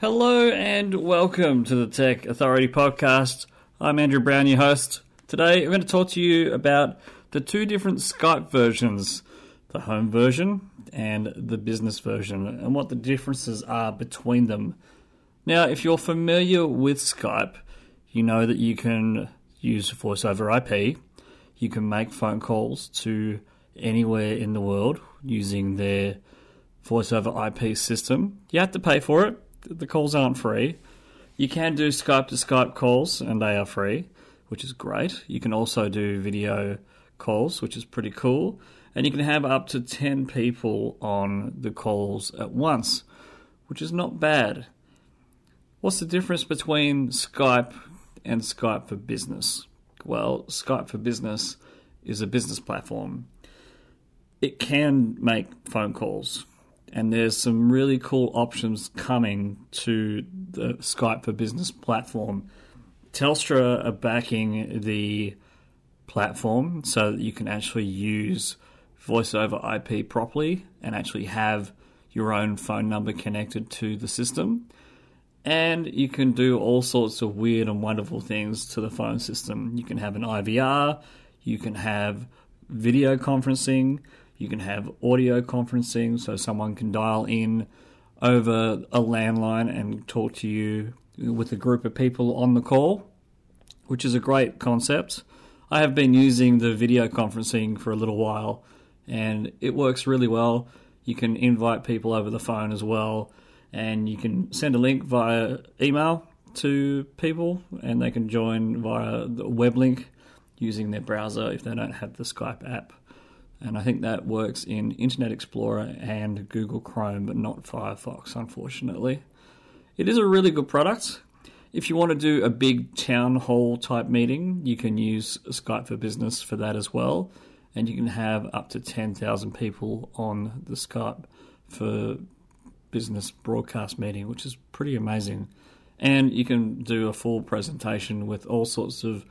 Hello and welcome to the Tech Authority Podcast. I'm Andrew Brown, your host. Today I'm going to talk to you about the two different Skype versions the home version and the business version, and what the differences are between them. Now, if you're familiar with Skype, you know that you can use voice over IP, you can make phone calls to anywhere in the world using their voice over IP system. You have to pay for it, the calls aren't free. You can do Skype to Skype calls, and they are free, which is great. You can also do video calls, which is pretty cool. And you can have up to 10 people on the calls at once, which is not bad. What's the difference between Skype and Skype for Business? Well, Skype for Business is a business platform. It can make phone calls, and there's some really cool options coming to the Skype for Business platform. Telstra are backing the platform so that you can actually use voice over IP properly and actually have your own phone number connected to the system. And you can do all sorts of weird and wonderful things to the phone system. You can have an IVR, you can have video conferencing, you can have audio conferencing, so someone can dial in over a landline and talk to you with a group of people on the call, which is a great concept. I have been using the video conferencing for a little while and it works really well. You can invite people over the phone as well, and you can send a link via email to people, and they can join via the web link using their browser if they don't have the Skype app. And I think that works in Internet Explorer and Google Chrome, but not Firefox, unfortunately. It is a really good product. If you want to do a big town hall type meeting, you can use Skype for Business for that as well and you can have up to 10,000 people on the Skype for business broadcast meeting, which is pretty amazing. And you can do a full presentation with all sorts of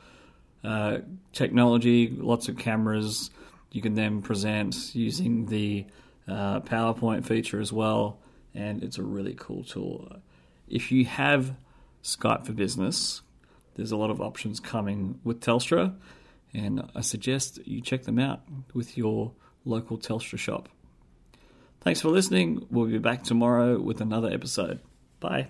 uh, technology, lots of cameras. You can then present using the uh, PowerPoint feature as well, and it's a really cool tool. If you have Skype for Business, there's a lot of options coming with Telstra and I suggest you check them out with your local Telstra shop. Thanks for listening. We'll be back tomorrow with another episode. Bye.